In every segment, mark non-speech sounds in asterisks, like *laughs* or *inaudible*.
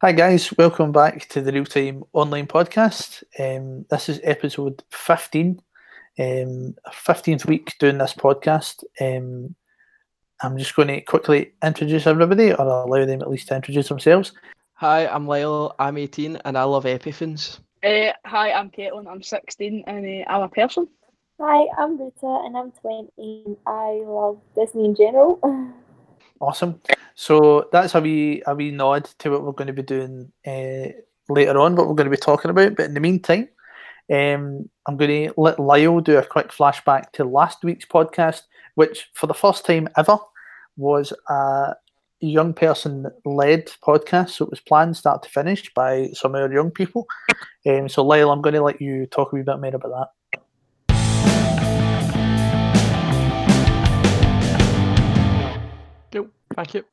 Hi guys, welcome back to the Real Time Online Podcast. Um, this is episode 15, um, 15th week doing this podcast. Um, I'm just going to quickly introduce everybody or allow them at least to introduce themselves. Hi, I'm Lyle, I'm 18 and I love Epiphones. Uh, hi, I'm Caitlin, I'm 16 and uh, I'm a person. Hi, I'm Rita and I'm 20 and I love Disney in general. *laughs* Awesome. So that's a wee a wee nod to what we're going to be doing uh, later on, what we're going to be talking about. But in the meantime, um, I'm going to let Lyle do a quick flashback to last week's podcast, which for the first time ever was a young person led podcast. So it was planned start to finish by some of our young people. Um, so Lyle, I'm going to let you talk a wee bit more about that. Thank you.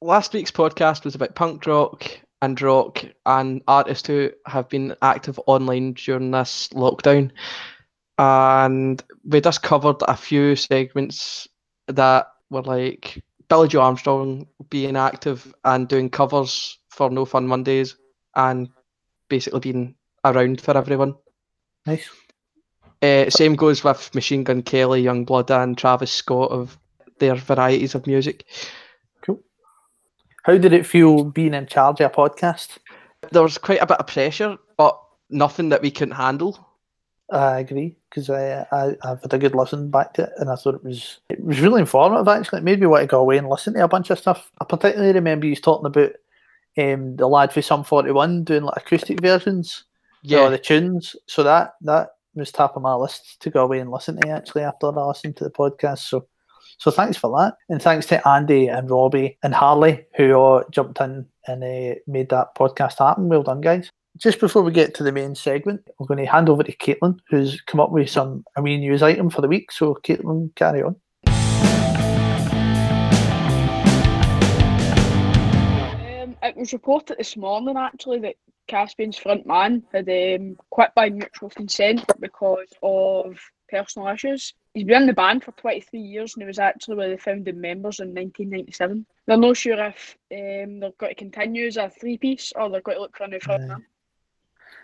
Last week's podcast was about punk rock and rock and artists who have been active online during this lockdown. And we just covered a few segments that were like Billie Joe Armstrong being active and doing covers for No Fun Mondays and basically being around for everyone. Nice. Uh, same goes with Machine Gun Kelly, Yungblud, and Travis Scott of their varieties of music. How did it feel being in charge of a podcast? There was quite a bit of pressure, but nothing that we couldn't handle. I agree because I, I I've had a good listen back to it, and I thought it was it was really informative. Actually, it made me want to go away and listen to a bunch of stuff. I particularly remember you talking about um, the lad for Sum Forty One doing like acoustic versions, yeah, the tunes. So that that was top of my list to go away and listen to actually after I listened to the podcast. So so thanks for that, and thanks to Andy and Robbie and Harley who all jumped in and uh, made that podcast happen. Well done, guys. Just before we get to the main segment, we're going to hand over to Caitlin, who's come up with some a wee news item for the week. So, Caitlin, carry on. Um, it was reported this morning actually that Kasabian's front man had um, quit by mutual consent because of personal issues. He's been in the band for 23 years and he was actually one of the founding members in 1997. They're not sure if um, they're going to continue as a three piece or they're going to look for a new front man.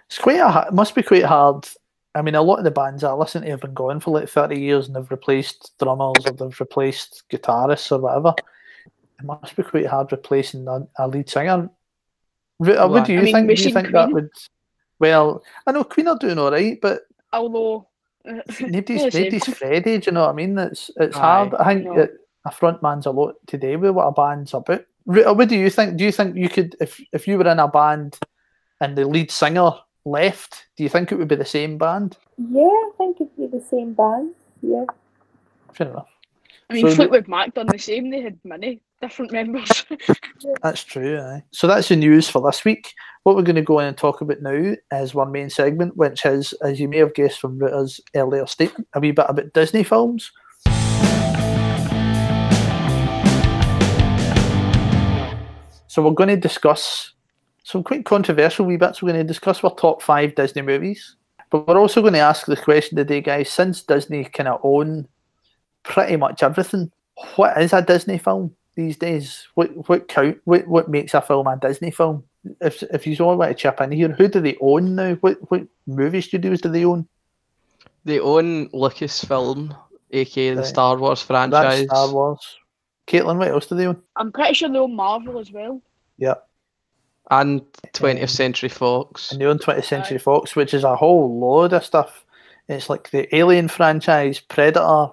It's quite a, it must be quite hard. I mean, a lot of the bands I listen to have been going for like 30 years and they've replaced drummers or they've replaced guitarists or whatever. It must be quite hard replacing a, a lead singer. Well, what do you I mean, think? Do you think that would? Well, I know Queen are doing all right, but Although nobody's the same. nobody's Freddie. Do you know what I mean? It's it's Aye. hard. I think No. that a front man's a lot today with what a band's about. Rita, uh, What do you think? Do you think you could, if if you were in a band and the lead singer left, do you think it would be the same band? yeah, I think it'd be the same band. Yeah. Fair enough. I mean, So Fleetwood Mac done the same. They had many different members. *laughs* That's true. Aye. So that's the news for this week. What we're going to go in and talk about now is one main segment, which is, as you may have guessed from Rita's earlier statement, a wee bit about Disney films. So we're going to discuss some quite controversial wee bits. We're going to discuss our top five Disney movies, but we're also going to ask the question today, guys. Since Disney kind of own pretty much everything, what is a Disney film these days? What what count? What what makes a film a Disney film? If if you all want to chip in here, who do they own now? What what movie studios do they own? They own Lucasfilm, aka the Right. Star Wars That's franchise. Star Wars. Caitlin, what else do they own? I'm pretty sure they own Marvel as well. Yeah, and 20th Um, Century Fox. and they own 20th Century Fox, which is a whole load of stuff. It's like the Alien franchise, Predator,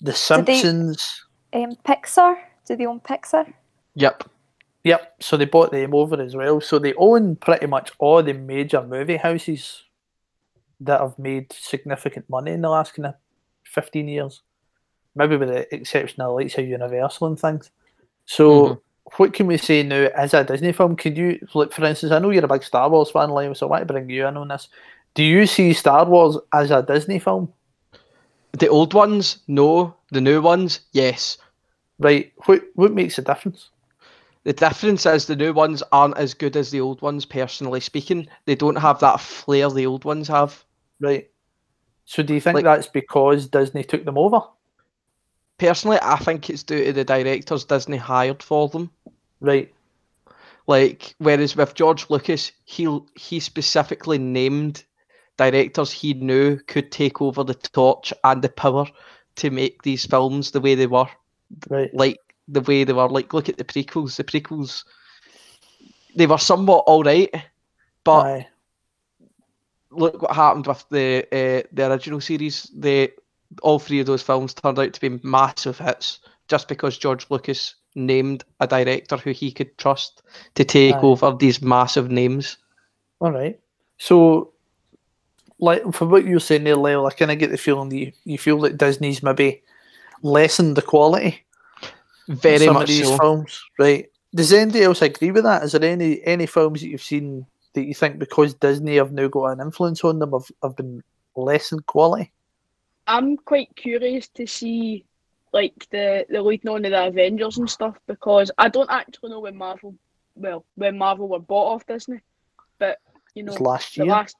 The they- Simpsons. Um, Pixar. Do they own Pixar? Yep. Yep, so they bought them over as well. So they own pretty much all the major movie houses that have made significant money in the last kind of 15 years. Maybe with the exception of of Universal and things. So Mhm. what can we say now as a Disney film? Could you, like, for instance, I know you're a big Star Wars fan, Liam, so I want to bring you in on this. Do you see Star Wars as a Disney film? The old ones, no. The new ones, yes. Right, what, what makes a difference? The difference is the new ones aren't as good as the old ones, personally speaking. They don't have that flair the old ones have. Right. So do you think Like- that's because Disney took them over? Personally, I think it's due to the directors Disney hired for them. Right. Like whereas with George Lucas, he he specifically named directors he knew could take over the torch and the power to make these films the way they were, Right. like the way they were. Like look at the prequels. The prequels, they were somewhat all right, but Aye. look what happened with the uh, the original series. They all three of those films turned out to be massive hits just because George Lucas named a director who he could trust to take Aye. over these massive names. All right. So, like for what you're saying there, Lyle, I kind of get the feeling that you, you feel that Disney's maybe lessened the quality of Very some of much these so. films, right? Does anybody else agree with that? Is there any any films that you've seen that you think because Disney have now got an influence on them have, have been lessened quality? I'm quite curious to see like the the leading on to the Avengers and stuff because I don't actually know when Marvel well when Marvel were bought off Disney, but you know It's last the year. last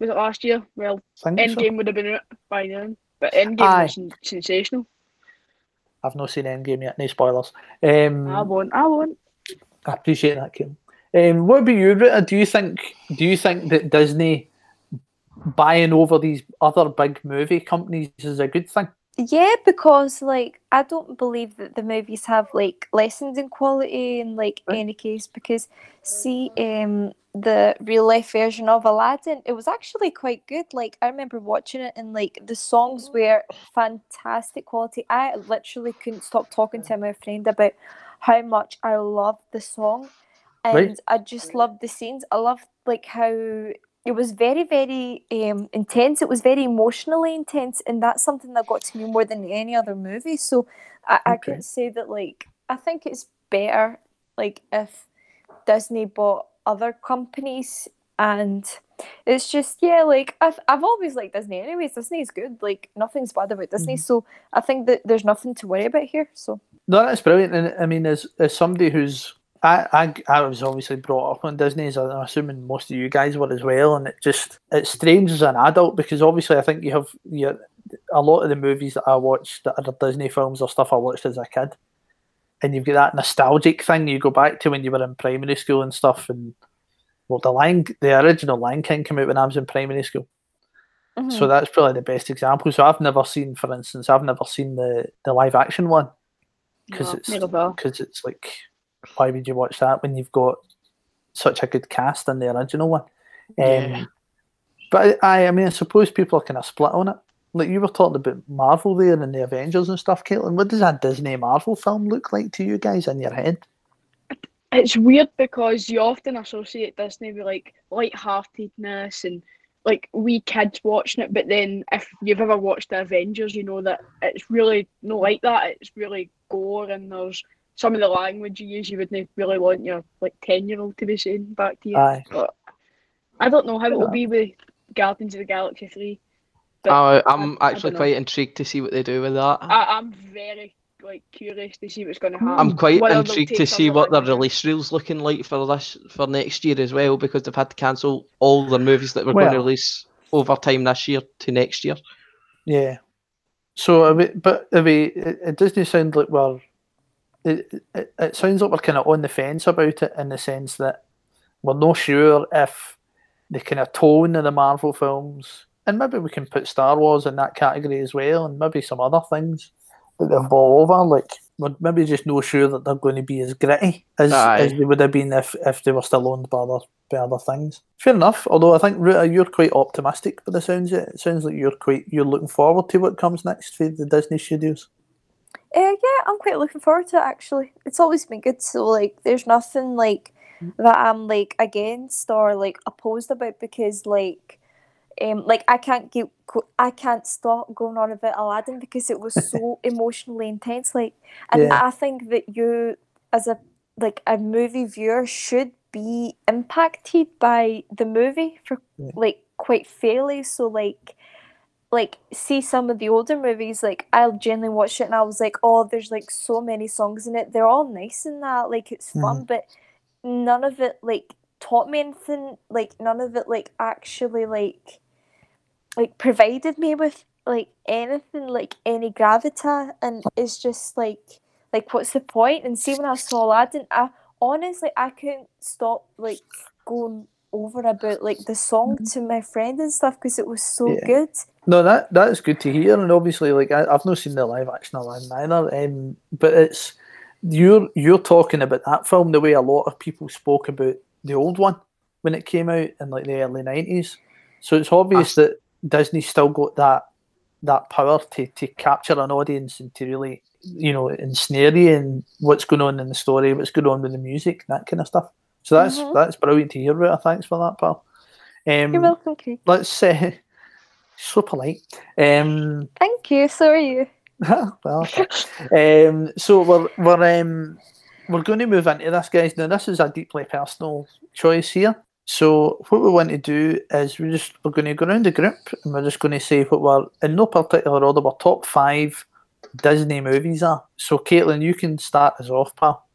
was it last year? Well, I think so. Endgame would have been out by then, but Endgame Aye. was sensational. I've not seen Endgame yet. No spoilers. Um, I won't. I won't. I appreciate that, Kim. Um, what about you, Rita? Do you think do you think that Disney buying over these other big movie companies is a good thing? Yeah, because like I don't believe that the movies have like lessons in quality in like Right. any case because see um the real life version of Aladdin it was actually quite good like I remember watching it and like the songs were fantastic quality I literally couldn't stop talking to my friend about how much I loved the song and Right. I just loved the scenes I loved like how it was very very um, intense it was very emotionally intense and that's something that got to me more than any other movie so i, I Okay. could say that like i think it's better like if disney bought other companies and it's just yeah like I've, I've always liked disney anyways disney is good like nothing's bad about disney mm-hmm. so i think that there's nothing to worry about here so No, that's brilliant. And I mean, as as somebody who's I, I I was obviously brought up on Disney, as I'm assuming most of you guys were as well. And it just it's strange as an adult because obviously I think you have you a lot of the movies that I watched that are Disney films or stuff I watched as a kid, and you've got that nostalgic thing. You go back to when you were in primary school and stuff, and well, the Lion, the original Lion King came out when I was in primary school. Mhm. So that's probably the best example. So I've never seen, for instance, I've never seen the the live action one because No, it's neither have I. because it's like, why would you watch that when you've got such a good cast in the original one? Um, Yeah. But I, I mean, I suppose people are kind of split on it. Like you were talking about Marvel there and the Avengers and stuff, Caitlin. What does a Disney Marvel film look like to you guys in your head? It's weird because you often associate Disney with like light-heartedness and like we kids watching it, but then if you've ever watched the Avengers, you know that it's really not like that. It's really gore and there's some of the language you use you wouldn't really want your like ten year old to be saying back to you. Aye. But I don't know how it will be with Guardians of the Galaxy three. But Uh, I'm I- I actually dunno. quite intrigued to see what they do with that. I, I'm very like curious to see what's going to happen. I'm quite whether intrigued to see of the what their release rules looking like for this for next year as well, because they've had to cancel all their movies that were going to release over time this year to next year. Yeah. So, are we, but are we, it, it doesn't sound like we're. It, it, it sounds like we're kind of on the fence about it in the sense that we're not sure if the kind of tone of the Marvel films, and maybe we can put Star Wars in that category as well, and maybe some other things that they've brought over. Like, we're maybe just not sure that they're going to be as gritty as, Aye. as they would have been if, if they were still owned by other, by other things. Fair enough. Although I think Rita, you're quite optimistic by the sounds of it. It sounds like you're quite you're looking forward to what comes next for the Disney studios. Uh, yeah, I'm quite looking forward to it actually. It's always been good. So like, there's nothing like that I'm like against or like opposed about because like, um, like I can't get I can't stop going on about Aladdin because it was so *laughs* emotionally intense. Like, and Yeah. I think that you as a like a movie viewer should be impacted by the movie for Yeah. like quite fairly. So like like see some of the older movies like I genuinely watched it and I was like oh there's like so many songs in it they're all nice in that like it's fun but none of it like taught me anything like none of it like actually like like provided me with like anything like any gravita and it's just like like what's the point and see when I saw Aladdin I honestly, I couldn't stop like going over about like the song to my friend and stuff because it was so Mm-hmm. Yeah. good. No, that that's good to hear, and obviously, like I, I've not seen the live action Aladdin either. Um, but it's you're you're talking about that film the way a lot of people spoke about the old one when it came out in like the early nineties. So it's obvious that Disney still got that that power to, to capture an audience and to really you know ensnare you in what's going on in the story, what's going on with the music, that kind of stuff. So that's Mhm. that's brilliant to hear, Ruta. Thanks for that, pal. Um, You're welcome, Craig. let's uh, *laughs* so polite. Um, Thank you. So are you. *laughs* well, um, so we're we're um, we're going to move into this, guys. Now, this is a deeply personal choice here. So, what we want to do is we're just we're going to go around the group and we're just going to say what we're in no particular order. Our top five Disney movies are. So, Caitlin, you can start us off, pal.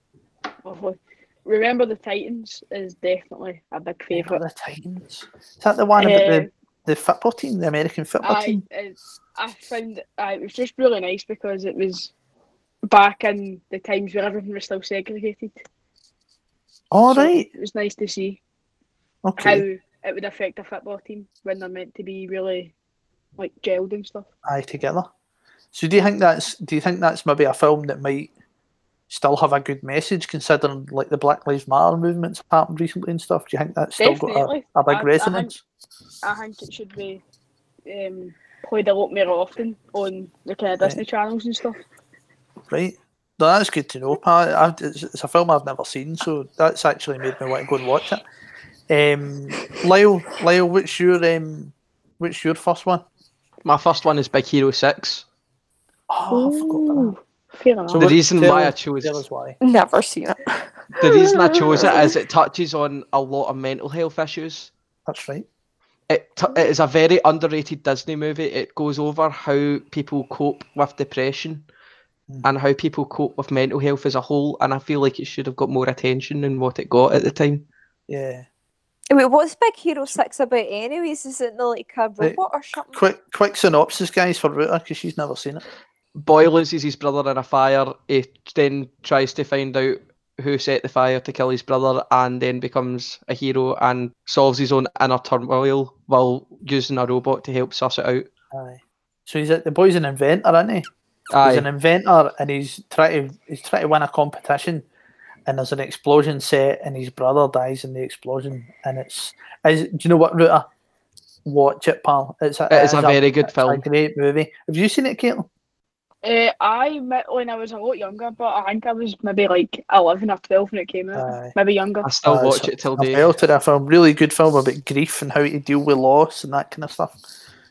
Lovely. Remember the Titans is definitely a big favourite. the Titans. Is that the one about the the football team, the American football I, team? I found uh, it was just really nice because it was back in the times where everything was still segregated. All So right. It was nice to see Okay. how it would affect a football team when they're meant to be really like gelled and stuff. Aye, together. So do you think that's do you think that's maybe a film that might still have a good message considering like the Black Lives Matter movement's happened recently and stuff? Do you think that's still Definitely. got a, a big I- I resonance? I think it should be um, played a lot more often on the kind of Right. Disney channels and stuff. Right. No, that's good to know, Pat. I, it's, it's a film I've never seen, so that's actually made me want to go and watch it. Um, Lyle, Lyle, what's your um, what's your first one? My first one is Big Hero Six. Oh, I forgot about Ooh, fair enough. So the reason tell- why I chose Tell us why. Never seen it. the reason I chose it is it touches on a lot of mental health issues. That's right. It, t- it is a very underrated Disney movie. It goes over how people cope with depression Mm. and how people cope with mental health as a whole. And I feel like it should have got more attention than what it got at the time. Yeah. Wait, what's Big Hero Six about? Anyways, is it not like a Right. robot or something? Quick, quick synopsis, guys, for Ruta because she's never seen it. Boy loses his brother in a fire. He then tries to find out who set the fire to kill his brother and then becomes a hero and solves his own inner turmoil while using a robot to help suss it out. Aye. So he's a, the boy's an inventor, isn't he? He's an inventor, and he's trying to he's trying to win a competition, and there's an explosion set, and his brother dies in the explosion, and it's is do you know what Ruta? Watch it, pal. It's a, It is a very good it's film. A great movie. Have you seen it, Caitlin? Uh, I met when I was a lot younger, but I think I was maybe like 11 or 12 when it came out. Aye. Maybe younger. I still Uh, watch it's it till a date. belter of a film. Really good film about grief and how to deal with loss and that kind of stuff.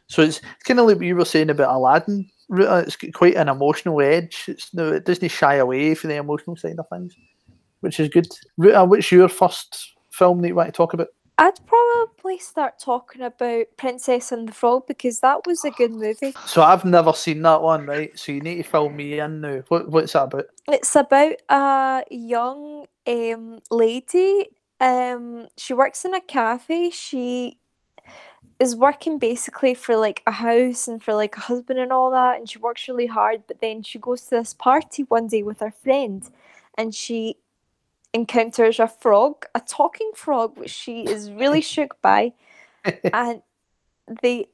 So it's, it's kind of like what you were saying about Aladdin. Ruta. It's got quite an emotional edge. It's no, it doesn't shy away from the emotional side of things, which is good. Ruta, what's your first film that you want to talk about? I'd probably start talking about Princess and the Frog because that was a good movie. So I've never seen that one, right? So you need to fill me in now. What, what's that about? It's about a young um, lady. Um, she works in a cafe. She is working basically for like a house and for like a husband and all that. And she works really hard. But then she goes to this party one day with her friend, and she encounters a frog, a talking frog, which she is really *laughs* shook by. and the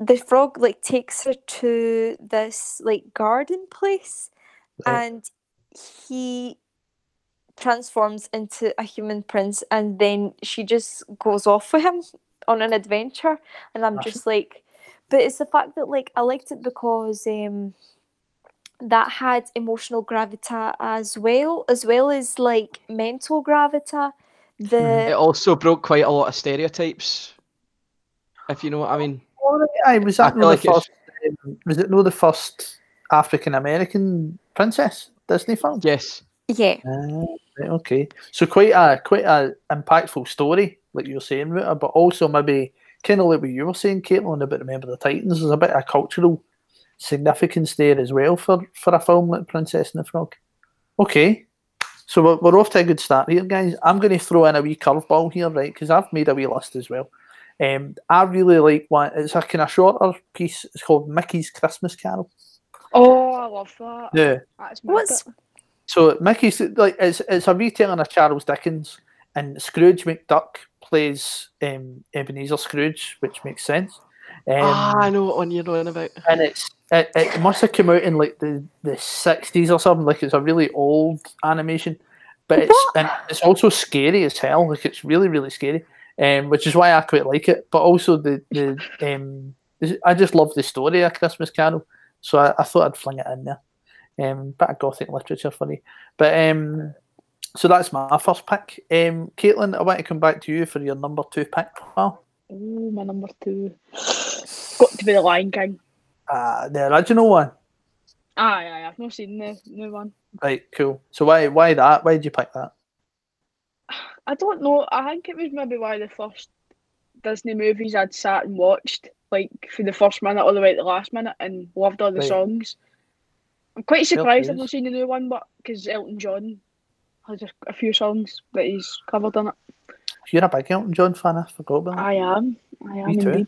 the frog like takes her to this like garden place and he transforms into a human prince and then she just goes off with him on an adventure and i'm just like but it's the fact that like i liked it because um that had emotional gravita as well as well as like mental gravita the Mhm. It also broke quite a lot of stereotypes, if you know what I mean. All right, was that feel no like the first? um, was it no the first African American princess Disney film? Yes. yeah Ah, right, okay, so quite a quite a impactful story, like you were saying, Ruta, but also maybe kind of like what you were saying, Caitlin, about Remember the Titans. There's a bit of cultural significance there as well for for a film like Princess and the Frog. Okay, so we're, we're off to a good start here, guys. I'm going to throw in a wee curveball here, right? Because I've made a wee list as well. Um, I really like one. It's a kind of shorter piece. It's called Mickey's Christmas Carol. Oh, I love that. Yeah. That's my what's bit. So Mickey's like it's it's a retelling of Charles Dickens, and Scrooge McDuck plays um, Ebenezer Scrooge, which makes sense. Um, ah, I know what one you're on about. and it's it, it must have come out in like the the sixties or something. Like it's a really old animation, but it's What? and it's also scary as hell. Like it's really really scary, um, which is why I quite like it. But also the the um, I just love the story of Christmas Carol, so I, I thought I'd fling it in there. Um, bit of gothic literature funny, but um, so that's my first pick. Um, Caitlin, I want to come back to you for your number two pick. Pal. Oh, my number two. Got to be the Lion King. Uh, the original one. Aye, aye, I've not seen the new one. Right, cool. So why why that? Why did you pick that? I don't know. I think it was maybe one of the first Disney movies I'd sat and watched, like from the first minute all the way to the last minute, and loved all the Right. songs. I'm quite surprised I've not seen the new one, but because Elton John has a, a few songs that he's covered on it. You're a big Elton John fan, I forgot about that. I am. I am Me too. indeed.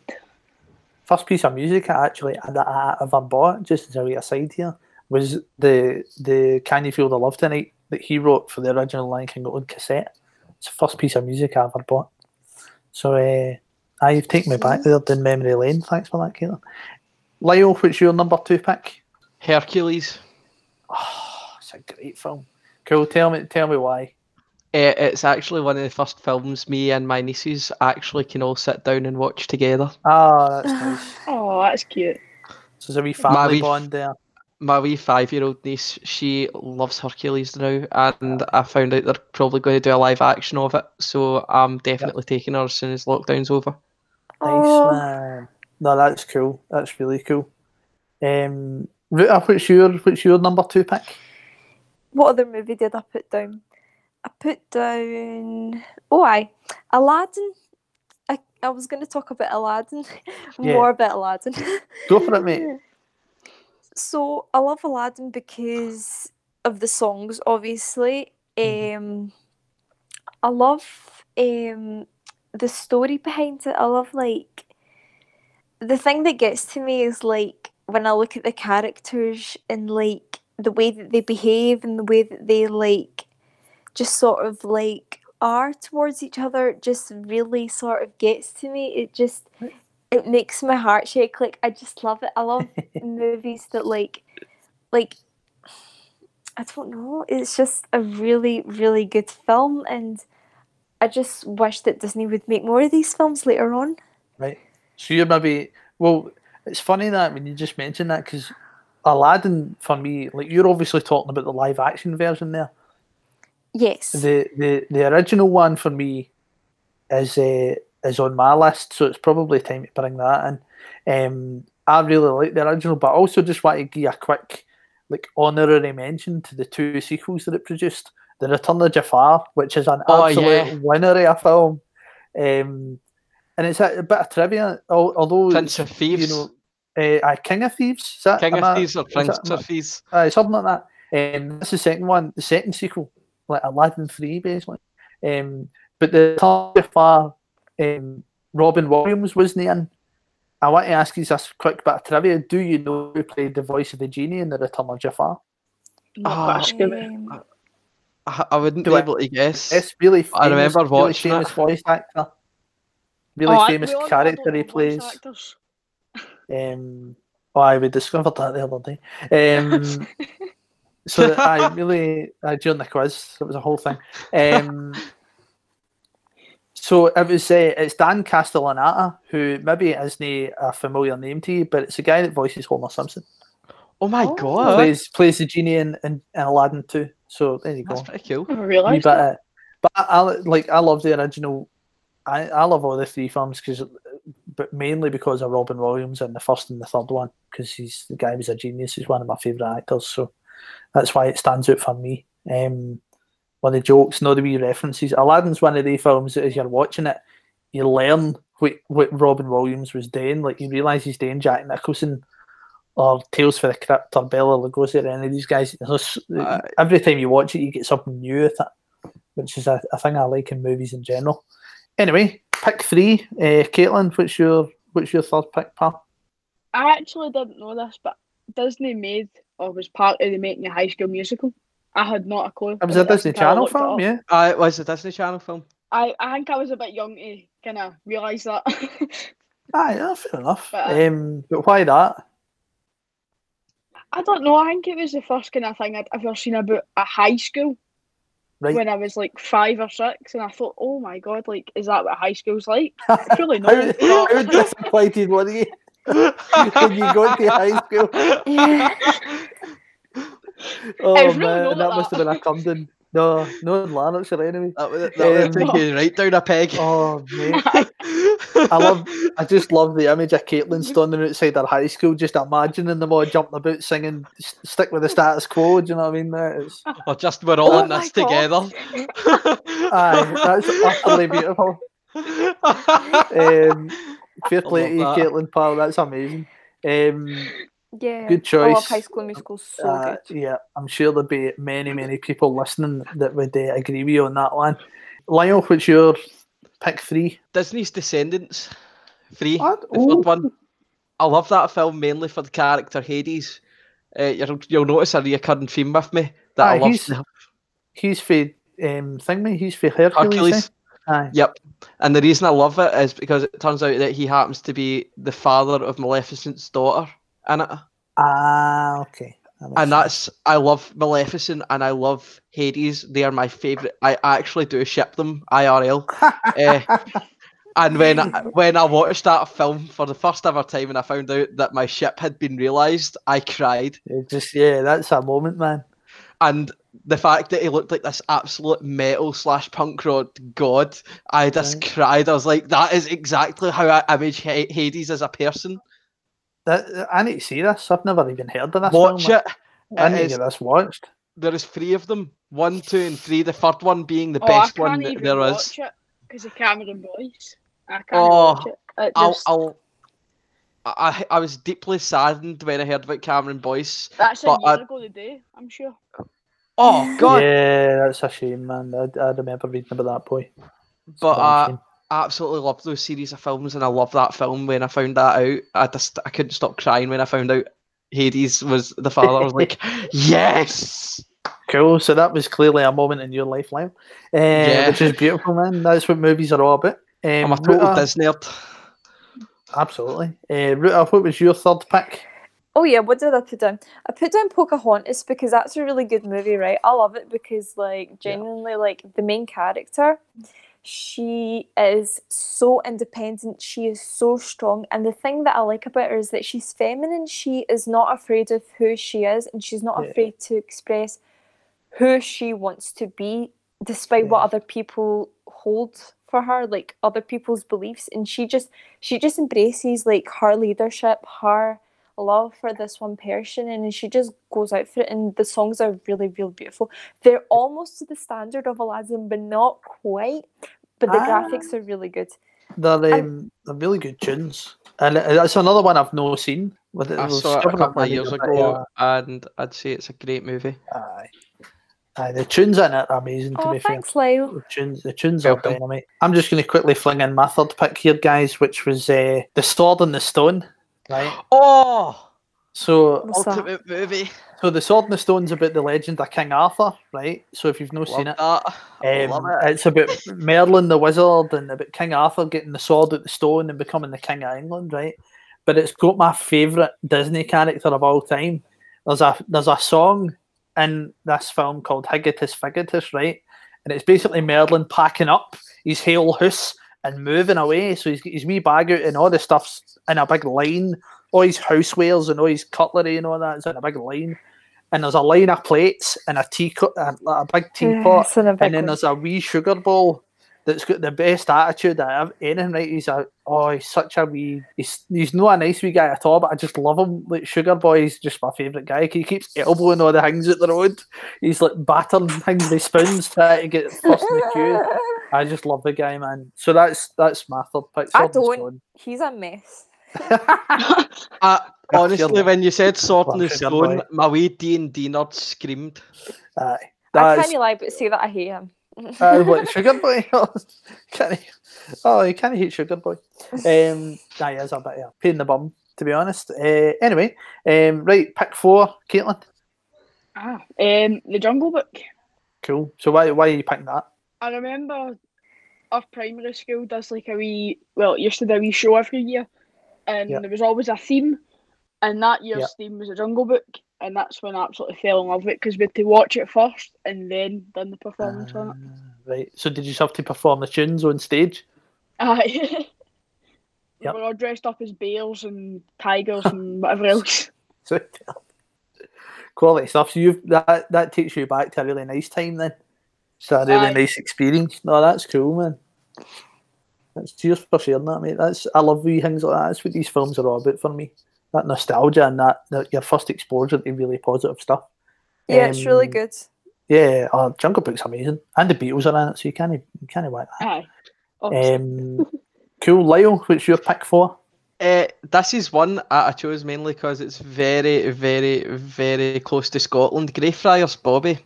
First piece of music I actually that I ever bought, just as a wee aside here, was the the Can You Feel the Love Tonight that he wrote for the original Lion King on cassette. It's the first piece of music I ever bought. So uh, ah, you've taken me back there down memory lane. Thanks for that, Caitlin. Lyle, what's your number two pick? Hercules. Oh, it's a great film. Cool. Tell me, tell me why. Eh, it's actually one of the first films me and my nieces actually can all sit down and watch together. Ah, that's nice. *laughs* Oh, that's cute. So there's a wee family wee- bond there. My wee five-year-old niece, she loves Hercules now, and I found out they're probably going to do a live action of it. So I'm definitely taking her as soon as lockdown's over. Nice Oh. man. No, that's cool. That's really cool. Um, Ruta, what's your what's your number two pick? What other movie did I put down? I put down. Oh, I Aladdin. I, I was going to talk about Aladdin, *laughs* Yeah. more about Aladdin. Go for it, mate. *laughs* So I love Aladdin because of the songs, obviously. Mhm. Um, I love um the story behind it. I love like the thing that gets to me is like when I look at the characters and like the way that they behave and the way that they like just sort of like are towards each other just really sort of gets to me. It just it makes my heart shake. Like I just love it. I love *laughs* movies that like like I don't know. It's just a really, really good film and I just wish that Disney would make more of these films later on. Right. So you're maybe well. It's funny that when you just mentioned that because Aladdin for me, like you're obviously talking about the live action version there. Yes. The the the original one for me is uh, is on my list, so it's probably time to bring that in. Um, I really like the original, but I also just want to give a quick like honorary mention to the two sequels that it produced. The Return of Jafar, which is an Oh, absolute yeah. winner of a film. Um, and it's a, a bit of trivia, although Prince of Thieves. you know, uh, aye, King of Thieves. Is that, King of I- Thieves or Prince that- of Thieves. Aye, something like that. Um, that's the second one, the second sequel, like Aladdin Three, basically. Um, but the third far, um, Robin Williams wasn't in. I want to ask you this quick bit of trivia. Do you know who played the voice of the genie in the Return of Jafar? Not Oh. got a scoop. I, I wouldn't Do be I- able to guess. It's really famous, I remember really famous it. voice actor. Really Oh, famous we all know character he plays. actors. Um, oh, I we discovered that the other day. Um, so I really uh, during the quiz, it was a whole thing. Um, so it was uh, it's Dan Castellaneta who maybe isn't a familiar name to you, but it's a guy that voices Homer Simpson. oh my Oh. god, plays plays the genie in, in, in Aladdin too. So there you go. that's pretty cool. I never realised bit that. but I, I like I love the original. I, I love all the three films because, but mainly because of Robin Williams and the first and the third one because he's the guy was a genius. He's one of my favourite actors, so that's why it stands out for me. Um, one of the jokes, not the wee references. Aladdin's one of the films that as you're watching it, you learn what what Robin Williams was doing. Like you realise he's doing Jack Nicholson or Tales for the Crypt or Bela Lugosi or any of these guys. Aye. every time you watch it, you get something new with it, which is a, a thing I like in movies in general. Anyway, pick three. Uh, Caitlin, what's your what's your third pick, pal? I actually didn't know this, but Disney made or was part of the making of High School Musical. I had not a clue. It was a until Disney Channel looked it film, yeah. Uh, it was a Disney Channel film. I, I think I was a bit young to kind of realise that. *laughs* Aye, yeah, fair enough. But- Um, but why that? I don't know. I think it was the first kind of thing I'd ever seen about a high school Right. when I was like five or six, and I thought, oh my god, like, is that what high school's like? *laughs* Surely how, not. how *laughs* disappointed were you *laughs* when you got to high school? Oh was really man, not that must have been a Camden. No, no in Lanarkshire anyway. That would, that would Um, take you right down a peg. Oh mate, I love, I just love the image of Caitlin standing outside her high school, just imagining them all jumping about singing "S- "Stick with the Status Quo." Do you know what I mean? Mate? It's, *laughs* Or just we're all Oh in this God. together. *laughs* aye, that's utterly beautiful. Um, fair play to you. Caitlin, pal. That's amazing. Um, Yeah. Good I love choice. High School Musical so uh, good. yeah, I'm sure there'll be many, many people listening that would uh, agree with you on that one. Lionel, what's your pick three? Disney's Descendants. three. What? The Ooh. third one. I love that film mainly for the character Hades. Uh, you'll, you'll notice a recurring theme with me that I love. he's- He's for um, Thingy. He's for Hercules. Hercules. eh? Aye. Yep. And the reason I love it is because it turns out that he happens to be the father of Maleficent's daughter in it. Ah, okay. That and sense. that's I love Maleficent and I love Hades. They are my favorite. I actually do ship them IRL. *laughs* Eh, and when I, *laughs* when I watched that film for the first ever time and I found out that my ship had been realised, I cried. It just yeah, that's a moment, man. And the fact that he looked like this absolute metal slash punk rock god, I just Right. cried. I was like, that is exactly how I image Ha- Hades as a person. That I need to see this. I've never even heard of this. Watch film. it. I It need to get this watched. There is three of them. One, two, and three. The third one being the oh, best one that even there is. watch it because of Cameron Boyce. I can't Oh, watch it. It I'll, I'll, I, I was deeply saddened when I heard about Cameron Boyce. that's a but year I- ago today, I'm sure. Oh God! Yeah, that's a shame, man. I, I remember reading about that boy. It's but damn uh, shame. I absolutely love those series of films, and I love that film. When I found that out, I just I couldn't stop crying when I found out Hades was the father. I was like, *laughs* yes. Cool. So that was clearly a moment in your life, Lyle. Uh, Yeah. Which is beautiful, man. That's what movies are all about. Um, I'm a total Ruta- Disney nerd. Absolutely. Uh, Ruta, what was your third pick? Oh yeah, what did I put down? I put down Pocahontas because that's a really good movie, right? I love it because like genuinely like the main character, she is so independent, she is so strong, and the thing that I like about her is that she's feminine, she is not afraid of who she is and she's not Yeah. afraid to express who she wants to be despite what other people hold for her, like other people's beliefs. And she just she just embraces like her leadership, her love for this one person and she just goes out for it and the songs are really really beautiful they're almost to the standard of aladdin but not quite but the Ah. graphics are really good They're, um, they're really good tunes. And it- it's another one I've not seen. It, I saw it a couple of years ago, and I'd say it's a great movie. uh, Aye. Aye, the tunes in it are amazing, to oh be fair. thanks lyle The tunes, the tunes are Welcome. dynamite. I'm just going to quickly fling in my third pick here, guys, which was uh, The Sword and the Stone. Right. Oh, So, What's that? ultimate movie. so the Sword and the Stone's about the legend of King Arthur, right? So if you've not Love seen it, that. I Um, love it. It's about Merlin the wizard and about King Arthur getting the sword at the stone and becoming the king of England, right? But it's got my favourite Disney character of all time. There's a there's a song in this film called Higitus Figitus, right? And it's basically Merlin packing up his whole house and moving away. So he's got his wee bag out and all the stuff's in a big line. All his housewares and all his cutlery and all that is in a big line. And there's a line of plates and a teacup, a, a big teapot and big and then there's a wee sugar bowl that's got the best attitude I have anything right. He's a oh he's such a wee he's he's not a nice wee guy at all, but I just love him. Like Sugar Boy is just my favourite guy. He keeps elbowing all the things at the road. He's like battering *laughs* things with spoons trying to get first in the queue. *laughs* I just love the guy, man. So that's that's my third pick. I don't. Stone. he's a mess *laughs* Uh, honestly, when you said Sword in the Stone, my wee D and D nerd screamed. Aye. i That's can't lie but say that i hate him uh, what, Sugar Boy. *laughs* can he? Oh, you can't hate Sugar Boy. Um, nah, he is a bit of a pain in the bum, to be honest. Uh, anyway, um, right, pick four, Caitlin. Ah, um, the Jungle Book. Cool. So why why are you picking that? I remember our primary school does like a wee well, it used to do a wee show every year, and Yep. there was always a theme, and that year's Yep. theme was a Jungle Book, and that's when I absolutely fell in love with it because we had to watch it first and then done the performance on it. Ah, right. So did you have to perform the tunes on stage? Aye. *laughs* we Yep. were all dressed up as bears and tigers and whatever *laughs* else. So quality stuff. So you've that that takes you back to a really nice time then. It's a really Aye. nice experience. No, that's cool, man. That's cheers for sharing that, mate. That's I love wee things like that. That's what these films are all about for me. That nostalgia and that, that your first exposure to really positive stuff. Yeah, it's really Um, good. Yeah, oh, Jungle Book's amazing, and the Beatles are in it, so you can't you can't whack that. Aye. Um, cool, Lyle. What's your pick for? Uh, this is one I I chose mainly because it's very, very, very close to Scotland. Greyfriars Bobby.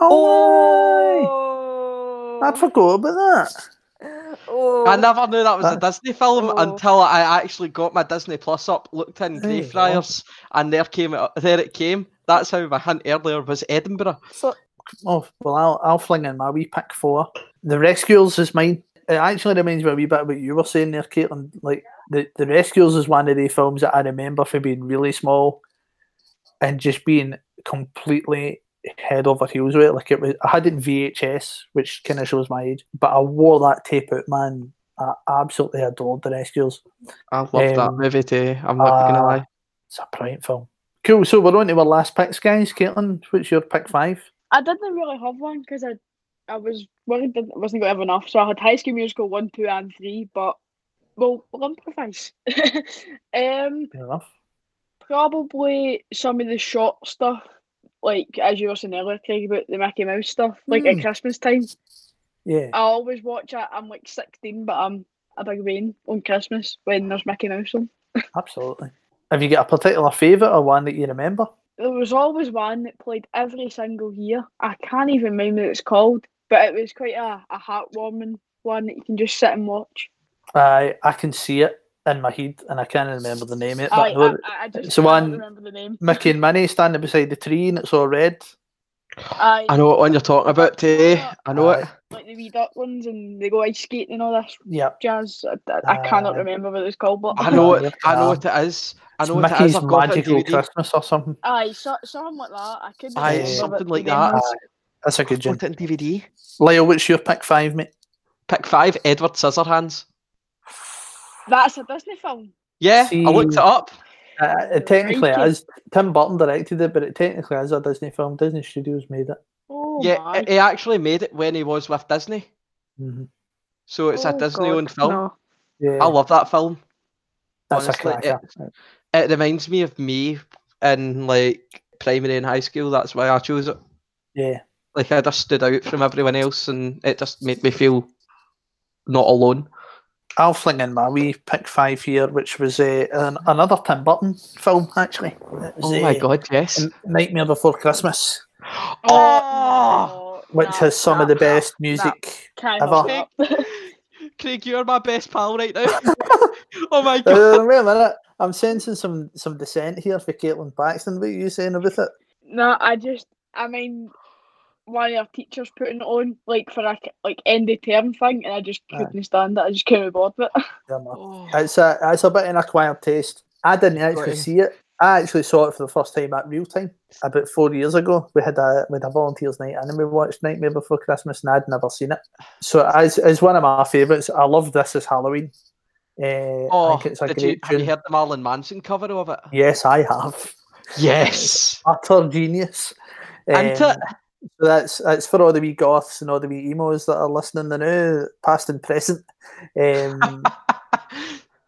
Oh, aye. I'd forgot about that. Oh, I never knew that was a Disney film oh. until I actually got my Disney Plus up, looked in There you. Greyfriars, and there came it, there it came. That's how my hint earlier was Edinburgh. So, Oh, well, I'll, I'll fling in my wee pick four. The Rescuers is mine. It actually reminds me a wee bit of what you were saying there, Caitlin. Like, the, the Rescuers is one of the films that I remember from being really small and just being completely head over heels with it. Like, it was, I had it in VHS, which kind of shows my age, but I wore that tape out, man. I absolutely adored the Rescuers. I love that Um, movie too. I'm not gonna uh, lie. It's a brilliant film. Cool, so we're on to our last picks, guys. Caitlin, what's your pick five? I didn't really have one because I I was worried that I wasn't going to have enough. So I had High School Musical 1, 2, and 3, but well, we'll improvise. *laughs* um, Fair enough. probably some of the short stuff, like as you were saying earlier, Craig, about the Mickey Mouse stuff, like Hmm. at Christmas time. Yeah. I always watch it. I'm like 16, but I'm a big rain on Christmas when there's Mickey Mouse on. *laughs* Absolutely. Have you got a particular favourite or one that you remember? There was always one that played every single year. I can't even remember what it's called, but it was quite a, a heartwarming one that you can just sit and watch. I I can see it in my head and I can't remember the name of it. But I, I I, I, I just it's the one- remember the name. Mickey and Minnie standing beside the tree and it's all red. I, I know what one you're talking about too. I know it. Like the wee ducklings and they go ice skating and all this Yep. jazz. I, I, I cannot Aye. remember what it's called, but I know it. I know what it is. I It's know what it is. Mickey's I've got it Magical Christmas or something. Aye, so, something like that. I couldn't Aye, something like that. Aye. That's a good I've got it on DVD. Lyle, what's your pick five, mate? Pick five, Edward Scissorhands. That's a Disney film. Yeah, I looked it up. Uh, it technically Crikey. is. Tim Burton directed it, but it technically is a Disney film. Disney Studios made it. Oh yeah, my. he actually made it when he was with Disney, hmm so it's a Oh, Disney-owned film. no. Yeah, I love that film. that's honestly, a cracker. It reminds me of me in like primary and high school. That's why I chose it. Yeah. Like I just stood out from everyone else, and it just made me feel not alone. I'll fling in my wee pick five here, which was uh, an, another Tim Burton film, actually. Was, Oh my uh, god, yes. Nightmare Before Christmas, Oh, no, which nah, has some of nah, the best music cannot ever. be up. *laughs* Craig, you're my best pal right now. *laughs* oh my god. Uh, wait a minute. I'm sensing some some dissent here for Caitlin Paxton. What are you saying about it? No, I just, I mean, one of our teachers putting it on, like for a k- like end of term thing, and I just couldn't stand it. I just couldn't be bothered with it. *laughs* Yeah, man. Oh. It's a it's a bit of an acquired taste. I didn't actually Right. see it. I actually saw it for the first time at real time about four years ago. We had a we had a volunteers night and then we watched Nightmare Before Christmas and I'd never seen it. So as as one of my favourites, I love this as Halloween. Uh, I Oh, think it's a did great you, have you tune. heard the Marilyn Manson cover of it? Yes, I have. Yes. Utter genius. Ain't Um, it? So that's that's for all the wee goths and all the wee emos that are listening the now, past and present. Um, *laughs*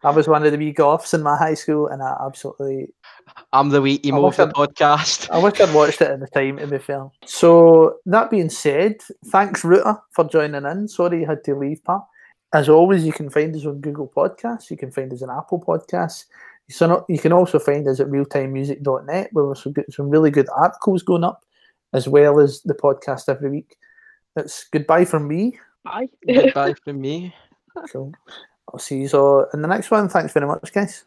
I was one of the wee goths in my high school, and I absolutely I'm the wee emo the podcast. I wish I'd watched it at the time to be fair. So that being said, thanks Ruta for joining in. Sorry you had to leave, Pat. As always, you can find us on Google Podcasts. You can find us on Apple Podcasts. So you can also find us at realtimemusic.net where we've good- some really good articles going up, as well as the podcast every week. It's goodbye from me. Bye. Goodbye *laughs* from me. So I'll see you all in the next one. Thanks very much, guys.